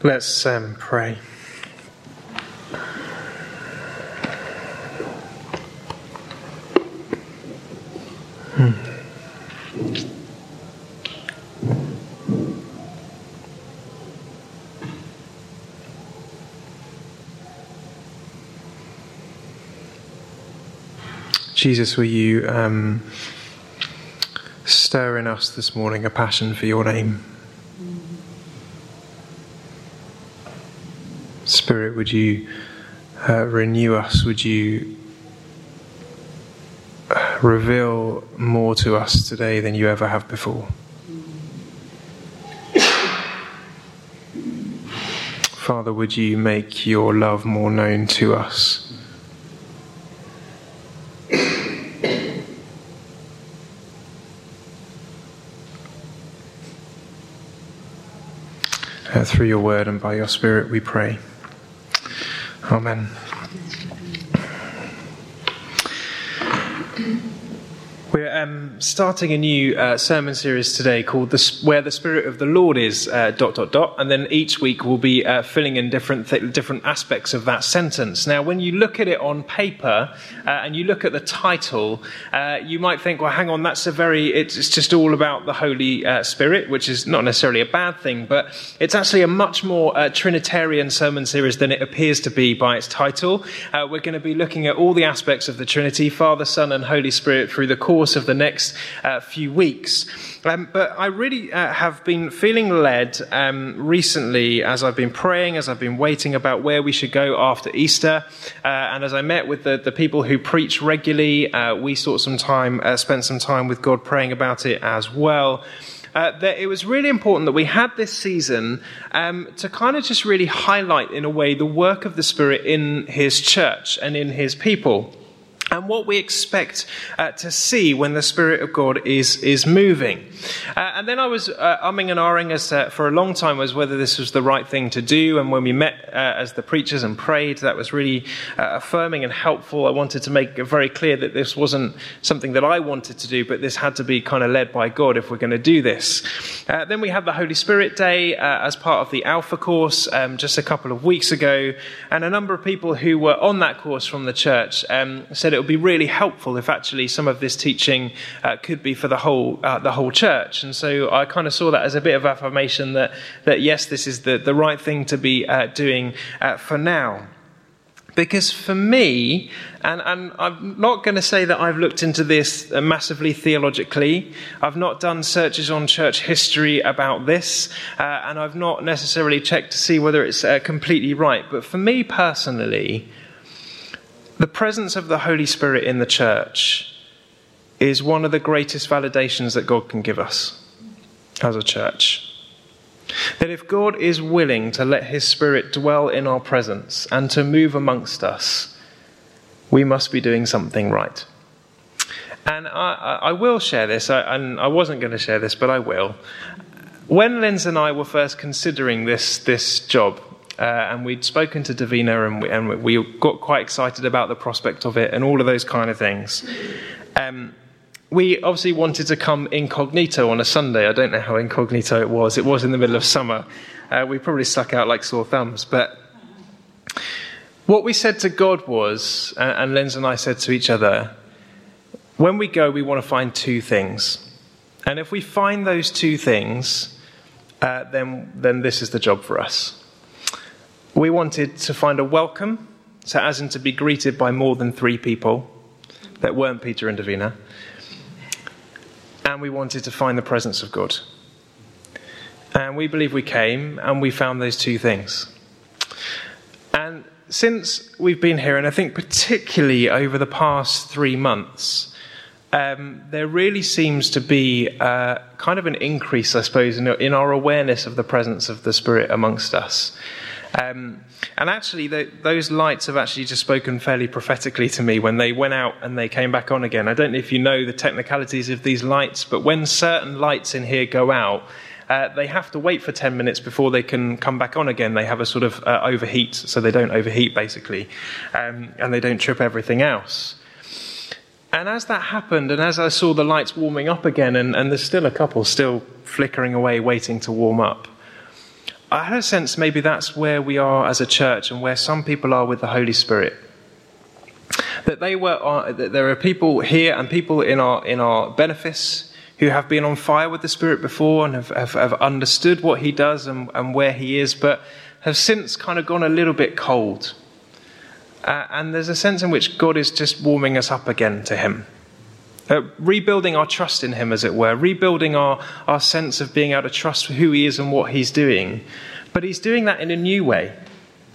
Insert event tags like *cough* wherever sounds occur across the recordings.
Let's um, pray. Jesus, will you um, stir in us this morning a passion for your name? Spirit, would you uh, renew us? Would you uh, reveal more to us today than you ever have before? Father, would you make your love more known to us? Uh, through your word and by your spirit, we pray. Amen. We're um, starting a new uh, sermon series today called the, "Where the Spirit of the Lord Is." Uh, dot dot dot, and then each week we'll be uh, filling in different th- different aspects of that sentence. Now, when you look at it on paper uh, and you look at the title, uh, you might think, "Well, hang on, that's a very it's, it's just all about the Holy uh, Spirit," which is not necessarily a bad thing, but it's actually a much more Trinitarian sermon series than it appears to be by its title. we're going to be looking at all the aspects of the Trinity, Father, Son, and Holy Spirit through the course of the next uh, few weeks. Um, but I really uh, have been feeling led um, recently as I've been praying, as I've been waiting about where we should go after Easter, uh, and as I met with the, the people who preach regularly, uh, we sought some time, uh, spent some time with God praying about it as well. Uh, that it was really important that we had this season um, to kind of just really highlight, in a way, the work of the Spirit in His church and in His people and what we expect uh, to see when the Spirit of God is, is moving. Uh, and then I was uh, umming and ahhing as, uh, for a long time as whether this was the right thing to do. And when we met uh, as the preachers and prayed, that was really uh, affirming and helpful. I wanted to make it very clear that this wasn't something that I wanted to do, but this had to be kind of led by God if we're going to do this. then we had the Holy Spirit Day as part of the Alpha course um, just a couple of weeks ago. And a number of people who were on that course from the church um, said it would be really helpful if actually some of this teaching uh, could be for the whole uh, the whole church. And so I kind of saw that as a bit of affirmation that that yes, this is the the right thing to be uh, doing uh, for now. Because for me, and, and I'm not going to say that I've looked into this uh, massively theologically, I've not done searches on church history about this, uh, and I've not necessarily checked to see whether it's uh, completely right. But for me personally, the presence of the Holy Spirit in the church is one of the greatest validations that God can give us as a church. That if God is willing to let His Spirit dwell in our presence and to move amongst us, we must be doing something right. And I, I will share this, and I wasn't going to share this, but I will. When Linz and I were first considering this, this job, uh, and we'd spoken to Davina and we, and we, got quite excited about the prospect of it and all of those kind of things. Um, we obviously wanted to come incognito on a Sunday. I don't know how incognito it was. It was in the middle of summer. Uh, we probably stuck out like sore thumbs. But what we said to God was, and Linz and I said to each other, when we go, we want to find two things. And if we find those two things, uh, then, then this is the job for us. We wanted to find a welcome, so as in to be greeted by more than three people that weren't Peter and Davina. And we wanted to find the presence of God. And we believe we came and we found those two things. And since we've been here, and I think particularly over the past three months, um, there really seems to be uh, kind of an increase, I suppose, in, in our awareness of the presence of the Spirit amongst us. Um, and actually, the, those lights have actually just spoken fairly prophetically to me when they went out and they came back on again. I don't know if you know the technicalities of these lights, but when certain lights in here go out, uh, they have to wait for 10 minutes before they can come back on again. They have a sort of uh, overheat, so they don't overheat basically, um, and they don't trip everything else. And as that happened, and as I saw the lights warming up again, and, and there's still a couple still flickering away, waiting to warm up, I had a sense maybe that's where we are as a church and where some people are with the Holy Spirit. That they were, uh, that there are people here and people in our in our benefice who have been on fire with the Spirit before and have, have, have understood what He does and, and where He is, but have since kind of gone a little bit cold. Uh, and there's a sense in which God is just warming us up again to Him. Uh, rebuilding our trust in Him, as it were, rebuilding our, our sense of being able to trust who He is and what He's doing. But He's doing that in a new way.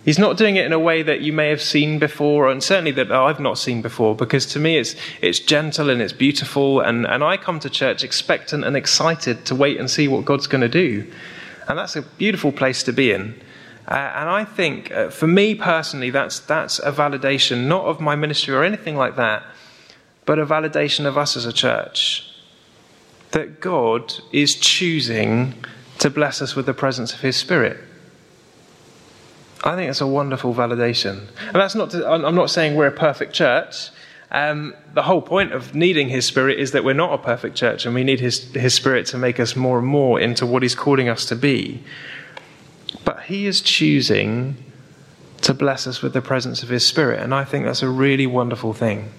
He's not doing it in a way that you may have seen before, and certainly that I've not seen before, because to me it's, it's gentle and it's beautiful, and, and I come to church expectant and excited to wait and see what God's going to do. And that's a beautiful place to be in. Uh, and I think, uh, for me personally, that's, that's a validation, not of my ministry or anything like that, but a validation of us as a church. That God is choosing to bless us with the presence of His Spirit. I think it's a wonderful validation. And that's not to, I'm not saying we're a perfect church. Um, the whole point of needing His Spirit is that we're not a perfect church and we need His, His Spirit to make us more and more into what He's calling us to be. But He is choosing to bless us with the presence of His Spirit, and I think that's a really wonderful thing.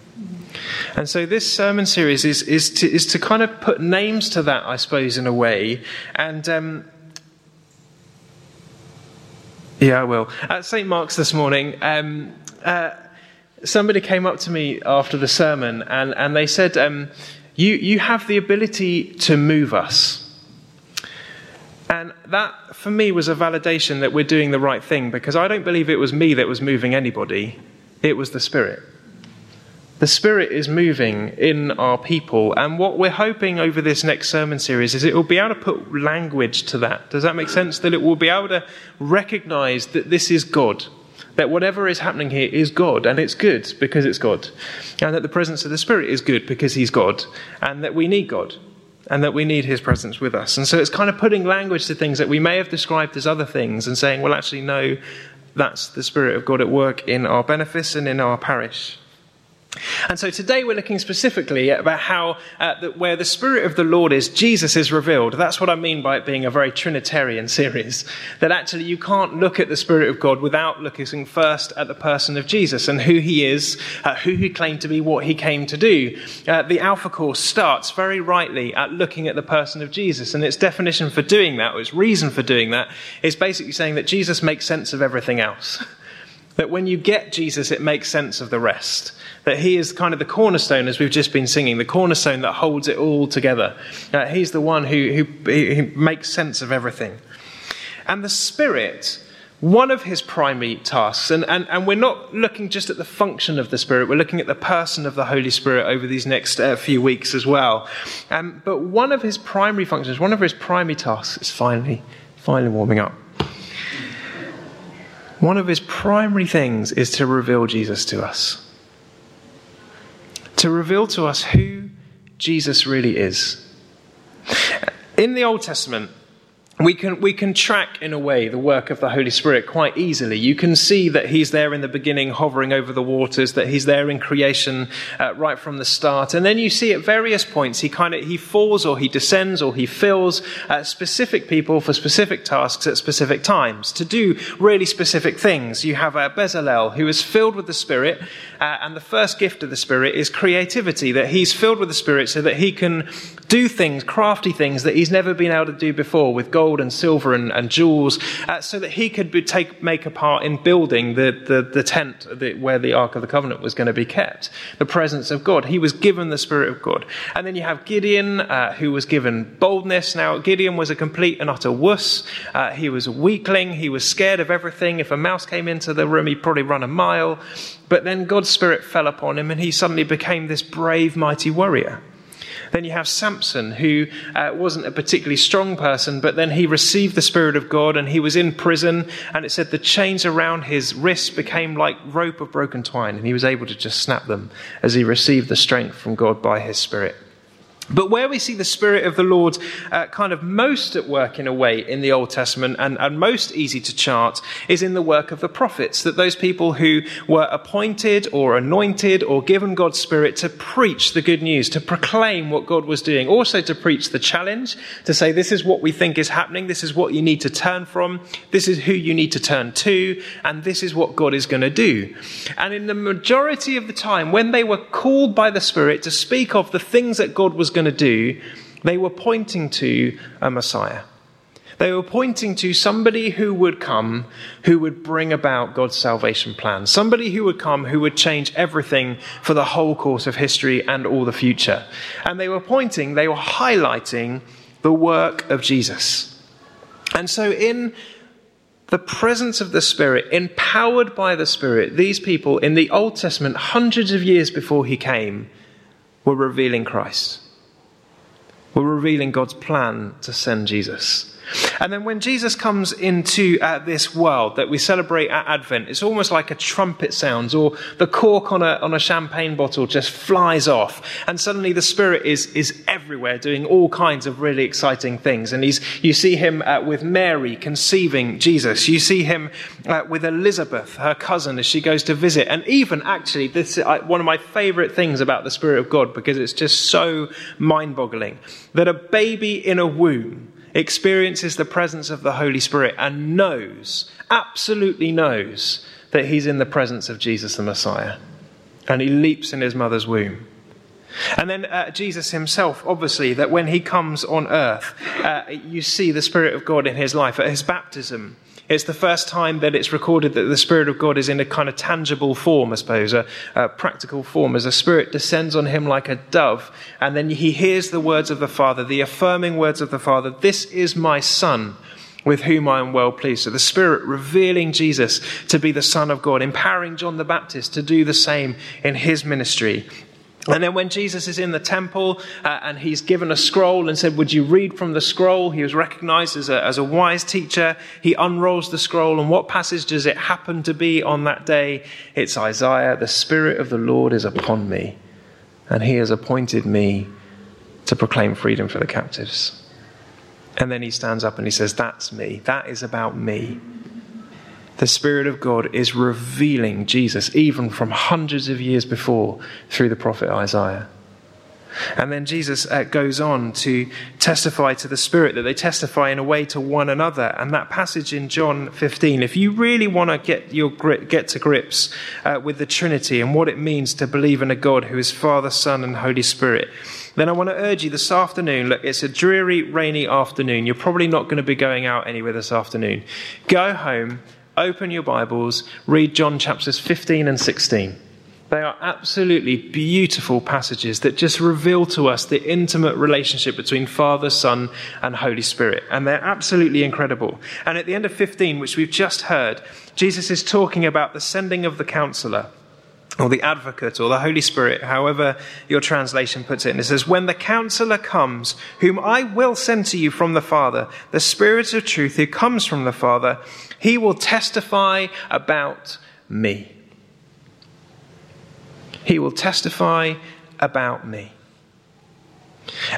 And so this sermon series is, is, to, is to kind of put names to that, I suppose, in a way. And um, yeah, I will. At St. Mark's this morning, um, uh, somebody came up to me after the sermon and, and they said, um, you, you have the ability to move us. And that, for me, was a validation that we're doing the right thing because I don't believe it was me that was moving anybody, it was the Spirit. The Spirit is moving in our people, and what we're hoping over this next sermon series is it will be able to put language to that. Does that make sense? That it will be able to recognize that this is God, that whatever is happening here is God, and it's good because it's God, and that the presence of the Spirit is good because He's God, and that we need God and that we need his presence with us. And so it's kind of putting language to things that we may have described as other things and saying, well, actually, no, that's the Spirit of God at work in our benefice and in our parish. And so today we're looking specifically about how, uh, the, where the Spirit of the Lord is, Jesus is revealed. That's what I mean by it being a very Trinitarian *laughs* series. That actually you can't look at the Spirit of God without looking first at the person of Jesus and who he is, uh, who he claimed to be, what he came to do. Uh, the Alpha Course starts very rightly at looking at the person of Jesus. And its definition for doing that, or its reason for doing that, is basically saying that Jesus makes sense of everything else. *laughs* that when you get Jesus, it makes sense of the rest that he is kind of the cornerstone, as we've just been singing, the cornerstone that holds it all together. Uh, he's the one who, who, who makes sense of everything. And the Spirit, one of his primary tasks, and, and, and we're not looking just at the function of the Spirit, we're looking at the person of the Holy Spirit over these next uh, few weeks as well. Um, but one of his primary functions, one of his primary tasks is finally, finally warming up. One of his primary things is to reveal Jesus to us to reveal to us who Jesus really is. In the Old Testament, we can, we can track, in a way, the work of the Holy Spirit quite easily. You can see that He's there in the beginning, hovering over the waters, that He's there in creation uh, right from the start. And then you see at various points, He kind of, He falls or He descends or He fills uh, specific people for specific tasks at specific times to do really specific things. You have uh, Bezalel, who is filled with the Spirit, uh, and the first gift of the Spirit is creativity, that He's filled with the Spirit so that He can do things, crafty things that He's never been able to do before with gold and silver and, and jewels, uh, so that he could be, take, make a part in building the, the, the tent the, where the Ark of the Covenant was going to be kept, the presence of God. He was given the Spirit of God. And then you have Gideon, uh, who was given boldness. Now, Gideon was a complete and utter wuss. Uh, he was a weakling. He was scared of everything. If a mouse came into the room, he'd probably run a mile. But then God's Spirit fell upon him, and he suddenly became this brave, mighty warrior. Then you have Samson, who uh, wasn't a particularly strong person, but then he received the Spirit of God and he was in prison. And it said the chains around his wrists became like rope of broken twine, and he was able to just snap them as he received the strength from God by his Spirit. But where we see the Spirit of the Lord uh, kind of most at work in a way in the Old Testament and, and most easy to chart is in the work of the prophets. That those people who were appointed or anointed or given God's Spirit to preach the good news, to proclaim what God was doing, also to preach the challenge, to say, this is what we think is happening, this is what you need to turn from, this is who you need to turn to, and this is what God is going to do. And in the majority of the time, when they were called by the Spirit to speak of the things that God was going to do, they were pointing to a Messiah. They were pointing to somebody who would come who would bring about God's salvation plan. Somebody who would come who would change everything for the whole course of history and all the future. And they were pointing, they were highlighting the work of Jesus. And so, in the presence of the Spirit, empowered by the Spirit, these people in the Old Testament, hundreds of years before he came, were revealing Christ. We're revealing God's plan to send Jesus. And then when Jesus comes into uh, this world that we celebrate at Advent, it's almost like a trumpet sounds or the cork on a, on a champagne bottle just flies off. And suddenly the Spirit is, is everywhere doing all kinds of really exciting things. And he's, you see him uh, with Mary conceiving Jesus. You see him uh, with Elizabeth, her cousin, as she goes to visit. And even actually, this is uh, one of my favorite things about the Spirit of God because it's just so mind boggling that a baby in a womb experiences the presence of the Holy Spirit and knows, absolutely knows, that he's in the presence of Jesus the Messiah. And he leaps in his mother's womb. And then uh, Jesus himself, obviously, that when he comes on earth, uh, you see the Spirit of God in his life. At his baptism, it's the first time that it's recorded that the Spirit of God is in a kind of tangible form, I suppose, a, a practical form, as the Spirit descends on him like a dove. And then he hears the words of the Father, the affirming words of the Father This is my Son with whom I am well pleased. So the Spirit revealing Jesus to be the Son of God, empowering John the Baptist to do the same in his ministry. And then when Jesus is in the temple uh, and he's given a scroll and said, Would you read from the scroll? He was recognized as a, as a wise teacher. He unrolls the scroll. And what passage does it happen to be on that day? It's Isaiah. The Spirit of the Lord is upon me, and he has appointed me to proclaim freedom for the captives. And then he stands up and he says, That's me. That is about me the Spirit of God is revealing Jesus, even from hundreds of years before, through the prophet Isaiah. And then Jesus uh, goes on to testify to the Spirit, that they testify in a way to one another. And that passage in John 15, if you really want to get, your, get to grips uh, with the Trinity and what it means to believe in a God who is Father, Son, and Holy Spirit, then I want to urge you this afternoon look, it's a dreary, rainy afternoon. You're probably not going to be going out anywhere this afternoon. Go home open your Bibles, read John chapters 15 and 16. They are absolutely beautiful passages that just reveal to us the intimate relationship between Father, Son, and Holy Spirit. And they're absolutely incredible. And at the end of 15, which we've just heard, Jesus is talking about the sending of the counselor or the advocate or the Holy Spirit, however your translation puts it. And it says, When the counselor comes, whom I will send to you from the Father, the Spirit of truth who comes from the Father, he will testify about me. He will testify about me.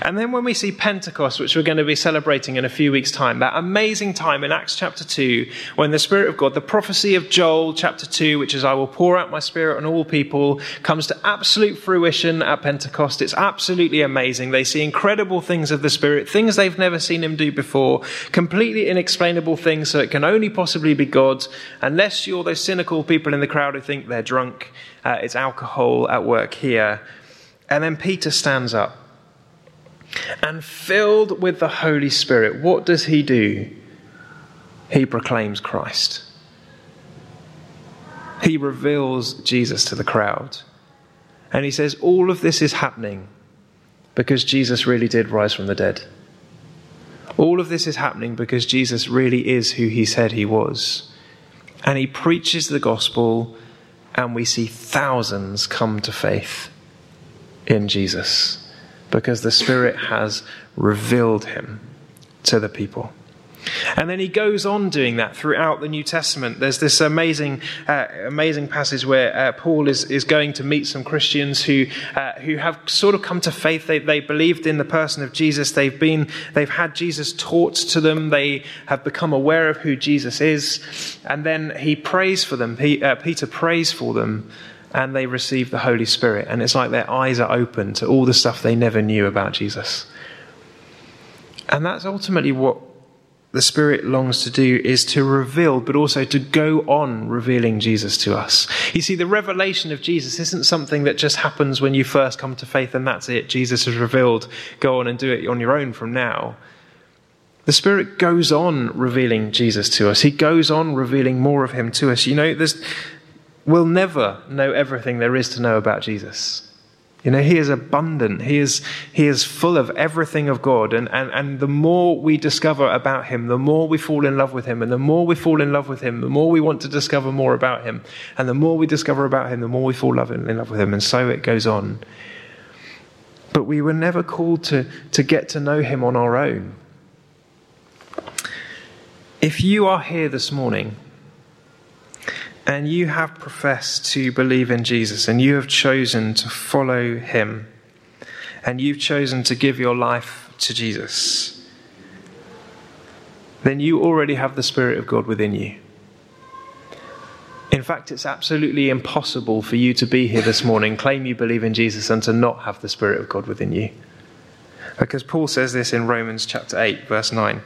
And then when we see Pentecost, which we're going to be celebrating in a few weeks' time, that amazing time in Acts chapter 2, when the Spirit of God, the prophecy of Joel chapter 2, which is, I will pour out my Spirit on all people, comes to absolute fruition at Pentecost. It's absolutely amazing. They see incredible things of the Spirit, things they've never seen Him do before, completely inexplainable things, so it can only possibly be God, unless you're those cynical people in the crowd who think they're drunk. Uh, it's alcohol at work here. And then Peter stands up and filled with the Holy Spirit, what does he do? He proclaims Christ. He reveals Jesus to the crowd. And he says, All of this is happening because Jesus really did rise from the dead. All of this is happening because Jesus really is who he said he was. And he preaches the gospel, and we see thousands come to faith in Jesus because the Spirit has revealed him to the people. And then he goes on doing that throughout the New Testament. There's this amazing, uh, amazing passage where uh, Paul is, is going to meet some Christians who, uh, who have sort of come to faith. They, they believed in the person of Jesus. They've been, they've had Jesus taught to them. They have become aware of who Jesus is. And then he prays for them. He, uh, Peter prays for them and they receive the Holy Spirit. And it's like their eyes are open to all the stuff they never knew about Jesus. And that's ultimately what the Spirit longs to do is to reveal, but also to go on revealing Jesus to us. You see, the revelation of Jesus isn't something that just happens when you first come to faith and that's it. Jesus is revealed. Go on and do it on your own from now. The Spirit goes on revealing Jesus to us. He goes on revealing more of Him to us. You know, we'll never know everything there is to know about Jesus. You know, he is abundant. He is, he is full of everything of God. And, and, and the more we discover about him, the more we fall in love with him. And the more we fall in love with him, the more we want to discover more about him. And the more we discover about him, the more we fall in love with him. And so it goes on. But we were never called to, to get to know him on our own. If you are here this morning and you have professed to believe in Jesus and you have chosen to follow him and you've chosen to give your life to Jesus, then you already have the Spirit of God within you. In fact, it's absolutely impossible for you to be here this morning, claim you believe in Jesus, and to not have the Spirit of God within you. Because Paul says this in Romans chapter 8, verse 9.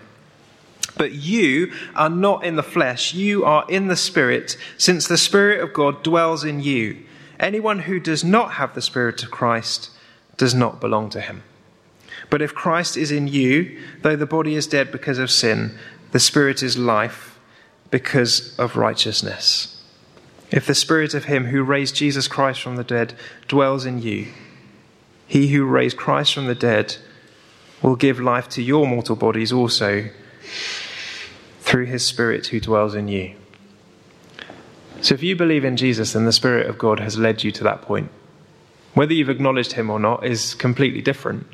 But you are not in the flesh, you are in the Spirit, since the Spirit of God dwells in you. Anyone who does not have the Spirit of Christ does not belong to him. But if Christ is in you, though the body is dead because of sin, the Spirit is life because of righteousness. If the Spirit of Him who raised Jesus Christ from the dead dwells in you, He who raised Christ from the dead will give life to your mortal bodies also through his Spirit who dwells in you. So if you believe in Jesus, then the Spirit of God has led you to that point. Whether you've acknowledged him or not is completely different.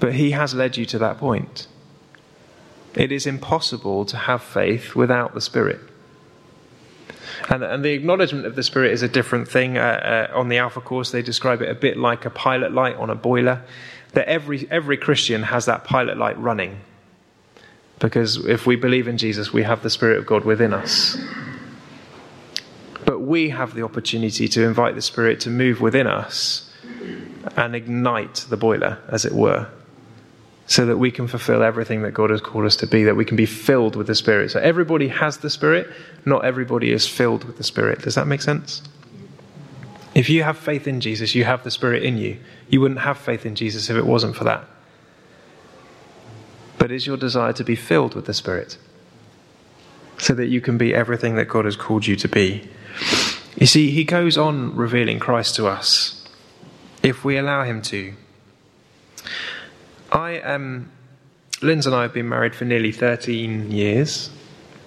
But he has led you to that point. It is impossible to have faith without the Spirit. And, and the acknowledgement of the Spirit is a different thing. Uh, uh, on the Alpha course, they describe it a bit like a pilot light on a boiler. That every, every Christian has that pilot light running because if we believe in Jesus, we have the Spirit of God within us. But we have the opportunity to invite the Spirit to move within us and ignite the boiler, as it were, so that we can fulfill everything that God has called us to be, that we can be filled with the Spirit. So everybody has the Spirit, not everybody is filled with the Spirit. Does that make sense? If you have faith in Jesus, you have the Spirit in you. You wouldn't have faith in Jesus if it wasn't for that but is your desire to be filled with the Spirit so that you can be everything that God has called you to be. You see, he goes on revealing Christ to us if we allow him to. I um Linz and I have been married for nearly 13 years,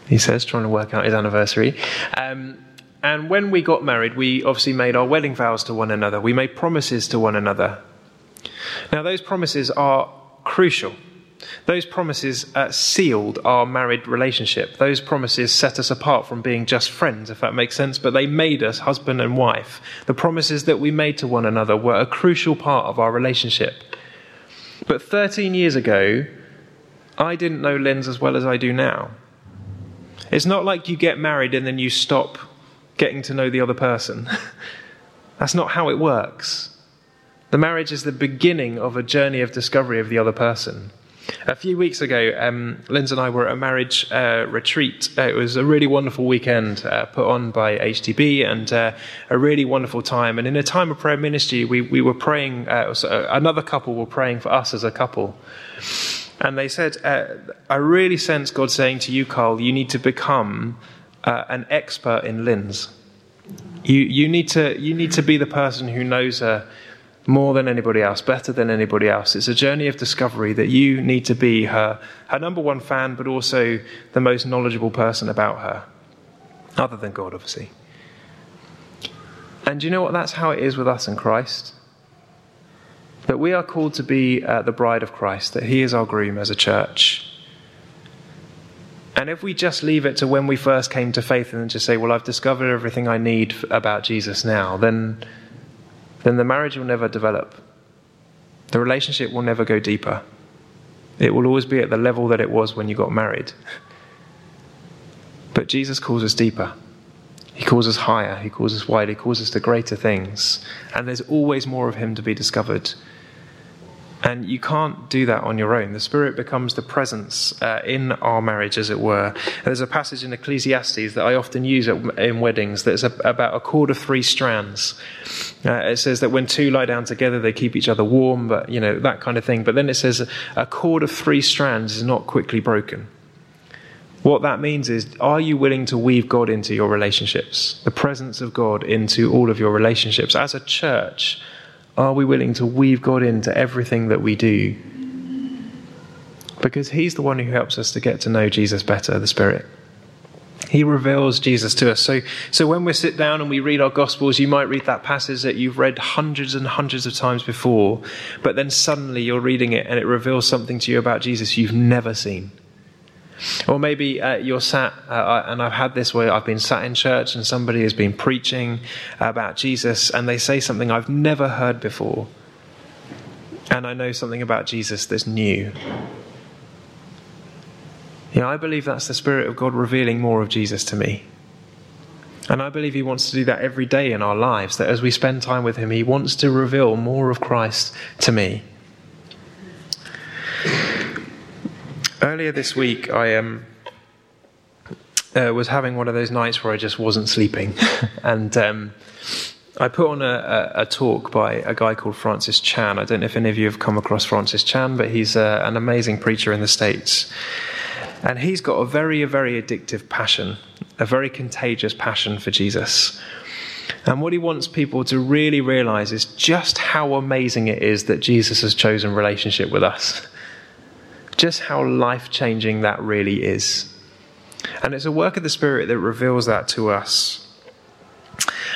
he says, trying to work out his anniversary. Um, and when we got married, we obviously made our wedding vows to one another. We made promises to one another. Now, those promises are crucial those promises uh, sealed our married relationship. Those promises set us apart from being just friends, if that makes sense, but they made us husband and wife. The promises that we made to one another were a crucial part of our relationship. But 13 years ago, I didn't know Linz as well as I do now. It's not like you get married and then you stop getting to know the other person. *laughs* That's not how it works. The marriage is the beginning of a journey of discovery of the other person. A few weeks ago, um, and I were at a marriage uh, retreat. Uh, it was a really wonderful weekend uh, put on by HTB and uh, a really wonderful time. And in a time of prayer ministry, we, we were praying, uh, so another couple were praying for us as a couple. And they said, uh, I really sense God saying to you, Carl, you need to become an expert in Linz. You, you, need to, you need to be the person who knows her more than anybody else, better than anybody else. It's a journey of discovery that you need to be her, her number one fan, but also the most knowledgeable person about her, other than God, obviously. And do you know what? That's how it is with us in Christ. That we are called to be uh, the bride of Christ, that He is our groom as a church. And if we just leave it to when we first came to faith and then just say, well, I've discovered everything I need about Jesus now, then, then the marriage will never develop. The relationship will never go deeper. It will always be at the level that it was when you got married. But Jesus calls us deeper. He calls us higher. He calls us wider. He calls us to greater things. And there's always more of Him to be discovered. And you can't do that on your own. The Spirit becomes the presence uh, in our marriage, as it were. There's a passage in Ecclesiastes that I often use at, in weddings that's a, about a cord of three strands. Uh, it says that when two lie down together, they keep each other warm, but, you know, that kind of thing. But then it says a cord of three strands is not quickly broken. What that means is, are you willing to weave God into your relationships? The presence of God into all of your relationships? As a church, are we willing to weave God into everything that we do? Because He's the one who helps us to get to know Jesus better, the Spirit. He reveals Jesus to us. So, so when we sit down and we read our Gospels, you might read that passage that you've read hundreds and hundreds of times before, but then suddenly you're reading it and it reveals something to you about Jesus you've never seen. Or maybe uh, you're sat, uh, and I've had this where I've been sat in church and somebody has been preaching about Jesus and they say something I've never heard before. And I know something about Jesus that's new. Yeah, I believe that's the Spirit of God revealing more of Jesus to me. And I believe He wants to do that every day in our lives, that as we spend time with Him, He wants to reveal more of Christ to me. Earlier this week, I um, uh, was having one of those nights where I just wasn't sleeping. *laughs* and um, I put on a, a, a, talk by a guy called Francis Chan. I don't know if any of you have come across Francis Chan, but he's uh, an amazing preacher in the States. And he's got a very, very addictive passion, a very contagious passion for Jesus. And what he wants people to really realize is just how amazing it is that Jesus has chosen relationship with us just how life changing that really is. And it's a work of the Spirit that reveals that to us.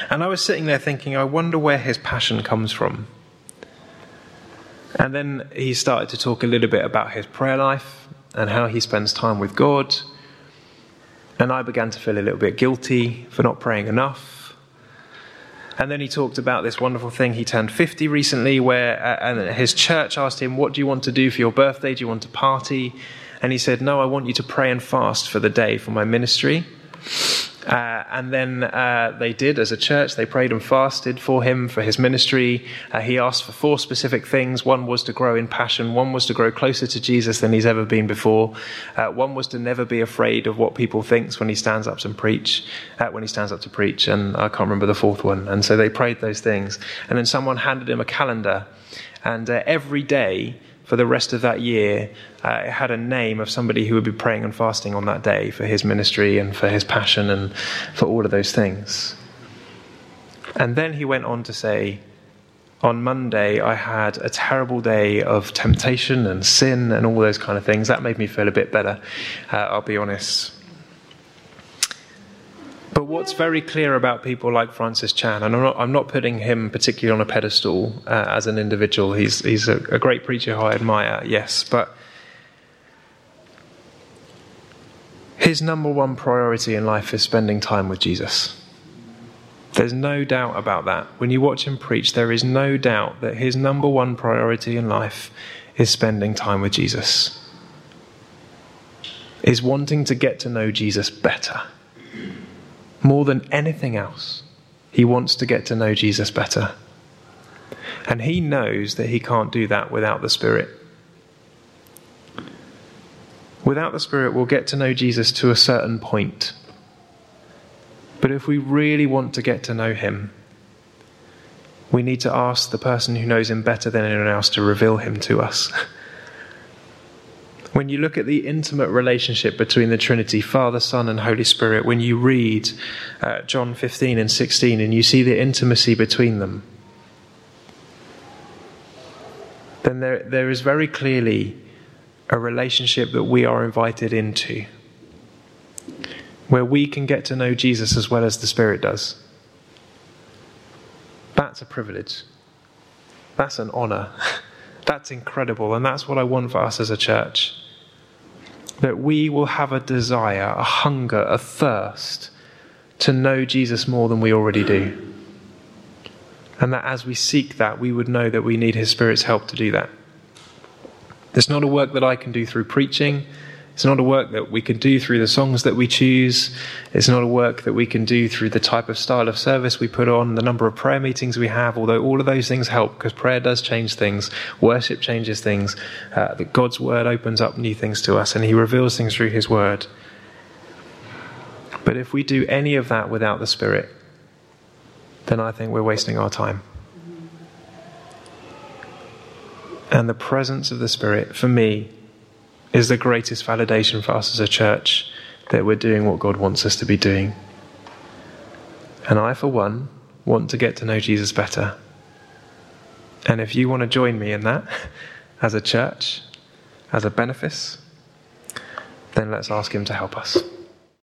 And I was sitting there thinking, I wonder where his passion comes from. And then he started to talk a little bit about his prayer life and how he spends time with God. And I began to feel a little bit guilty for not praying enough. And then he talked about this wonderful thing. He turned 50 recently, where uh, and his church asked him, What do you want to do for your birthday? Do you want to party? And he said, No, I want you to pray and fast for the day for my ministry. Uh, and then uh, they did as a church. They prayed and fasted for him, for his ministry. Uh, he asked for four specific things. One was to grow in passion. One was to grow closer to Jesus than he's ever been before. Uh, one was to never be afraid of what people thinks when he stands up and preach, uh, when he stands up to preach. And I can't remember the fourth one. And so they prayed those things. And then someone handed him a calendar. And uh, every day for the rest of that year, uh, it had a name of somebody who would be praying and fasting on that day for his ministry and for his passion and for all of those things. And then he went on to say, on Monday, I had a terrible day of temptation and sin and all those kind of things. That made me feel a bit better, uh, I'll be honest. But what's very clear about people like Francis Chan, and I'm not, I'm not putting him particularly on a pedestal uh, as an individual, he's, he's a, a great preacher who I admire, yes, but his number one priority in life is spending time with Jesus. There's no doubt about that. When you watch him preach, there is no doubt that his number one priority in life is spending time with Jesus, is wanting to get to know Jesus better. More than anything else, he wants to get to know Jesus better. And he knows that he can't do that without the Spirit. Without the Spirit, we'll get to know Jesus to a certain point. But if we really want to get to know him, we need to ask the person who knows him better than anyone else to reveal him to us. *laughs* When you look at the intimate relationship between the Trinity, Father, Son, and Holy Spirit, when you read uh, John 15 and 16 and you see the intimacy between them, then there, there is very clearly a relationship that we are invited into where we can get to know Jesus as well as the Spirit does. That's a privilege. That's an honor. *laughs* That's incredible. And that's what I want for us as a church. That we will have a desire, a hunger, a thirst to know Jesus more than we already do. And that as we seek that, we would know that we need His Spirit's help to do that. It's not a work that I can do through preaching. It's not a work that we can do through the songs that we choose. It's not a work that we can do through the type of style of service we put on, the number of prayer meetings we have, although all of those things help because prayer does change things, worship changes things, uh, that God's word opens up new things to us and He reveals things through His word. But if we do any of that without the Spirit, then I think we're wasting our time. And the presence of the Spirit, for me, is the greatest validation for us as a church that we're doing what God wants us to be doing. And I, for one, want to get to know Jesus better. And if you want to join me in that *laughs* as a church, as a benefice, then let's ask Him to help us.